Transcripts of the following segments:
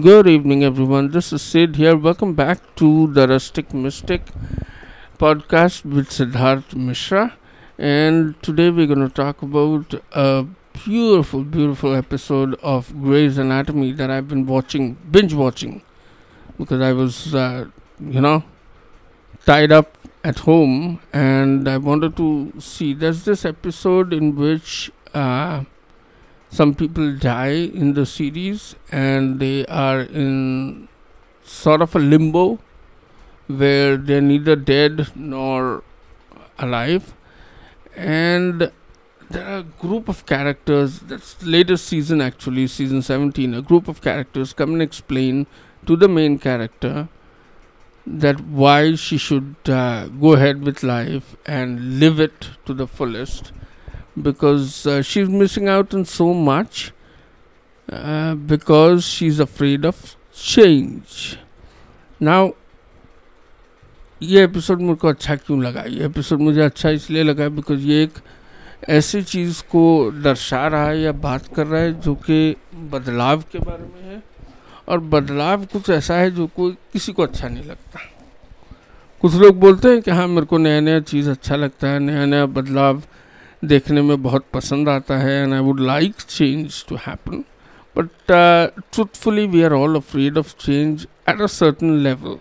Good evening, everyone. This is Sid here. Welcome back to the Rustic Mystic podcast with Siddharth Mishra. And today we're going to talk about a beautiful, beautiful episode of Grey's Anatomy that I've been watching, binge watching, because I was, uh, you know, tied up at home and I wanted to see. There's this episode in which. Uh, some people die in the series and they are in sort of a limbo where they're neither dead nor alive. And there are a group of characters that's the latest season actually season 17 a group of characters come and explain to the main character that why she should uh, go ahead with life and live it to the fullest because uh, she's missing out on so much uh, because she's afraid of change. Now, ये episode मुझको अच्छा क्यों लगा ये episode मुझे अच्छा इसलिए लगा बिकॉज़ ये एक ऐसी चीज़ को दर्शा रहा है या बात कर रहा है जो कि बदलाव के बारे में है और बदलाव कुछ ऐसा है जो कोई किसी को अच्छा नहीं लगता कुछ लोग बोलते हैं कि हाँ मेरे को नया नया चीज़ अच्छा लगता है नया नया बदलाव देखने में बहुत पसंद आता है and I would like change to happen but truthfully we are all afraid of change at a certain level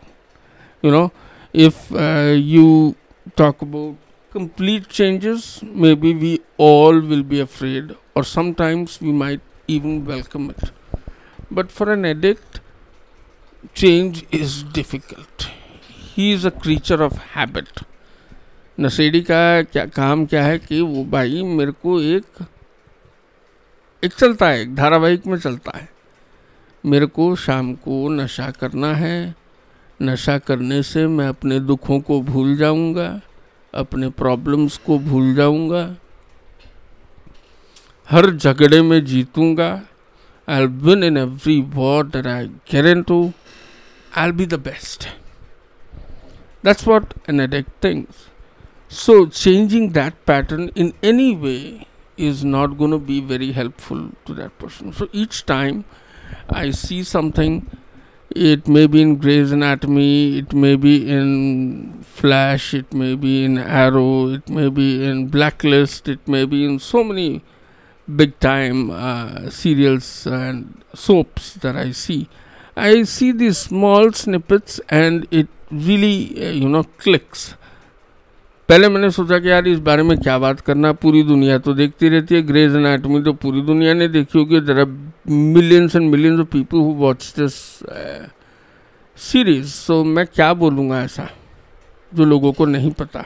you know if you talk about complete changes may be we all will be afraid और sometimes we might even welcome it but for an addict change is difficult he is a creature of habit नशेड़ी का क्या काम क्या है कि वो भाई मेरे को एक एक चलता है, एक धारावाहिक में चलता है। मेरे को शाम को नशा करना है। नशा करने से मैं अपने दुखों को भूल जाऊँगा, अपने प्रॉब्लम्स को भूल जाऊँगा। हर झगड़े में जीतूँगा। I win in every war that I get to I be the best that's what an addict thinks So, changing that pattern in any way is not going to be very helpful to that person. So, each time I see something, it may be in Grey's Anatomy, it may be in Flash, it may be in Arrow, it may be in Blacklist, it may be in so many big time uh, serials and soaps that I see. I see these small snippets and it really, uh, you know, clicks पहले मैंने सोचा कि यार इस बारे में क्या बात करना पूरी दुनिया तो देखती रहती है। ग्रेज एनाटमी तो पूरी दुनिया ने देखी होगी। There are millions and millions of people who watch this series so मैं क्या बोलूँगा ऐसा, जो लोगों को नहीं पता।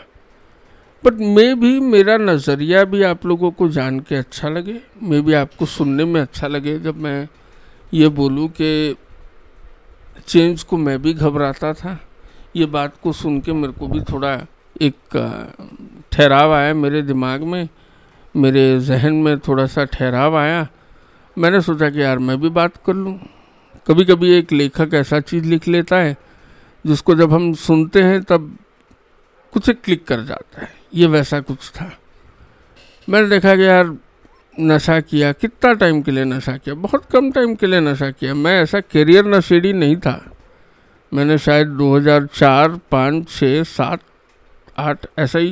बट मे भी मेरा नज़रिया भी आप लोगों को जान के अच्छा लगे। मे भी आपको सुनने में अच्छा लगे। जब मैं ये बोलूँ कि चेंज को मैं भी घबराता था। ये बात को सुन के मेरे को भी थोड़ा एक ठहराव आया मेरे दिमाग में मेरे जहन में थोड़ा सा ठहराव आया। मैंने सोचा कि यार मैं भी बात कर लूँ। कभी कभी एक लेखक ऐसा चीज़ लिख लेता है जिसको जब हम सुनते हैं तब कुछ एक क्लिक कर जाता है ये वैसा कुछ था। मैंने देखा कि यार नशा किया कितना टाइम के लिए नशा किया? बहुत कम टाइम के लिए नशा किया। मैं ऐसा करियर नशेड़ी नहीं था। मैंने शायद 2004, 5, 6, 7 आठ ऐसा ही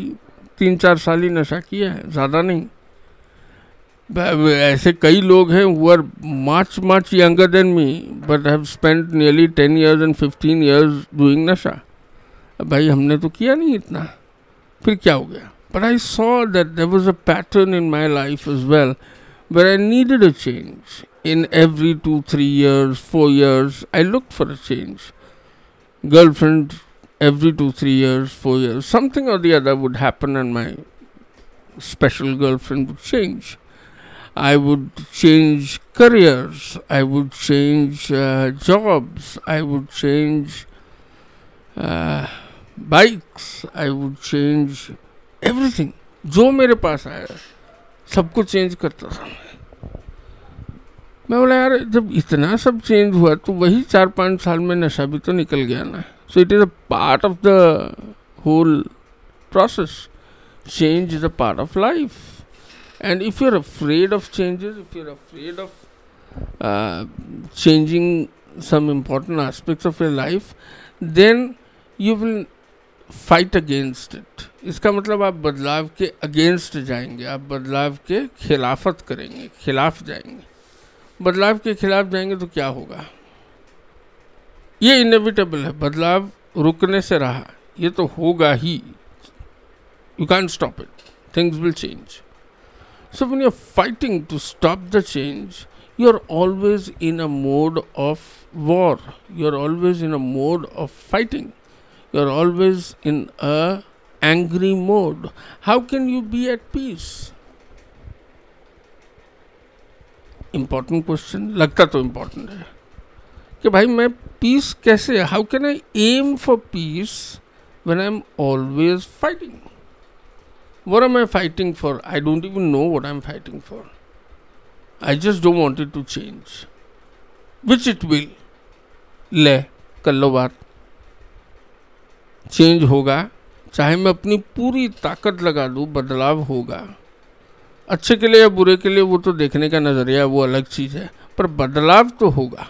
तीन चार साल ही नशा किया है ज़्यादा नहीं। ऐसे कई लोग हैं who are much much younger than me but have spend nearly ten years and fifteen years doing नशा। भाई हमने तो किया नहीं इतना फिर क्या हो गया? But I saw that there was a pattern in my life is well but I needed a change in every two, three years, four years, I looked for a change. Girlfriend every two, three years, four years, something or the other would happen, and my special girlfriend would change. I would change careers, I would change uh, jobs, I would change uh, bikes, I would change everything. जो मेरे पास आया सब कुछ change करता था मैं बोला यार जब इतना सब चेंज हुआ तो वही चार पाँच साल में नशा भी तो निकल गया ना So it is a part of the whole process. Change is a part of life. And if you're afraid of changes, if you're afraid of uh, changing some important aspects of your life, then you will fight against it इसका मतलब आप बदलाव के against जाएँगे आप बदलाव के खिलाफत करेंगे खिलाफ जाएँगे बदलाव के खिलाफ जाएँगे तो क्या होगा ये इनविटेबल है, बदलाव रुकने से रहा, ये तो होगा ही। You can stop it things will change so when you fighting to stop the change you are always in a mode of war you are always in a mode of fighting you are always in a angry mode how can you be at peace important question लगता तो important है। कि भाई मैं peace कैसे how can I am for peace when I am always fighting where am I fighting for I don't even know what I am fighting for I just don't want to change which it will ले, कर लो बात। Change होगा। चाहे मैं अपनी पूरी ताकत लगा लूँ बदलाव होगा। अच्छे के लिए या बुरे के लिए वो तो देखने का नज़रिया वो अलग चीज़ है। पर बदलाव तो होगा।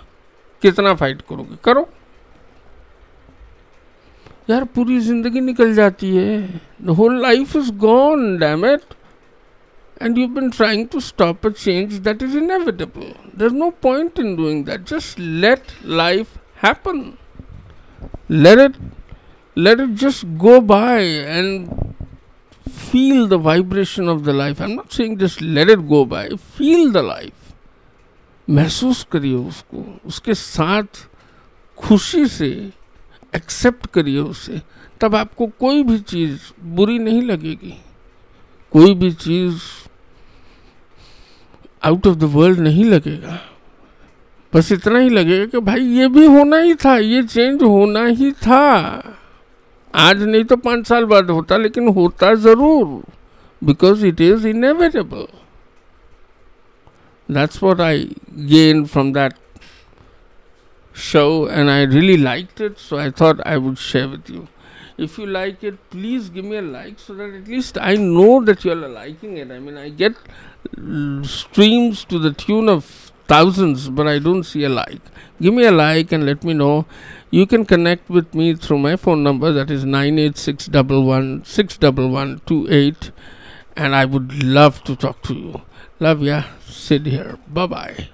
कितना फाइट करोगे करो यार पूरी जिंदगी निकल जाती है the whole life is gone damn it and you've been trying to stop a change that is inevitable. There's no point in doing that. Just let life happen. Let it let it just go by and feel the vibration of the life. I'm not saying just let it go by. Feel the life. महसूस करिए उसको, उसके साथ खुशी से accept करिए उसे। तब आपको कोई भी चीज़ बुरी नहीं लगेगी। कोई भी चीज़ आउट ऑफ़ द वर्ल्ड नहीं लगेगा। बस इतना ही लगेगा कि भाई ये भी होना ही था, ये चेंज होना ही था। आज नहीं तो पाँच साल बाद होता, लेकिन होता ज़रूर because it is inevitable That's what I gained from that show, and I really liked it, so I thought I would share with you. If you like it, please give me a like so that at least I know that you are liking it. I mean, I get streams to the tune of thousands, but I don't see a like. Give me a like and let me know. You can connect with me through my phone number that is 98611 61128 and I would love to talk to you. Love ya. Sit here. Bye bye.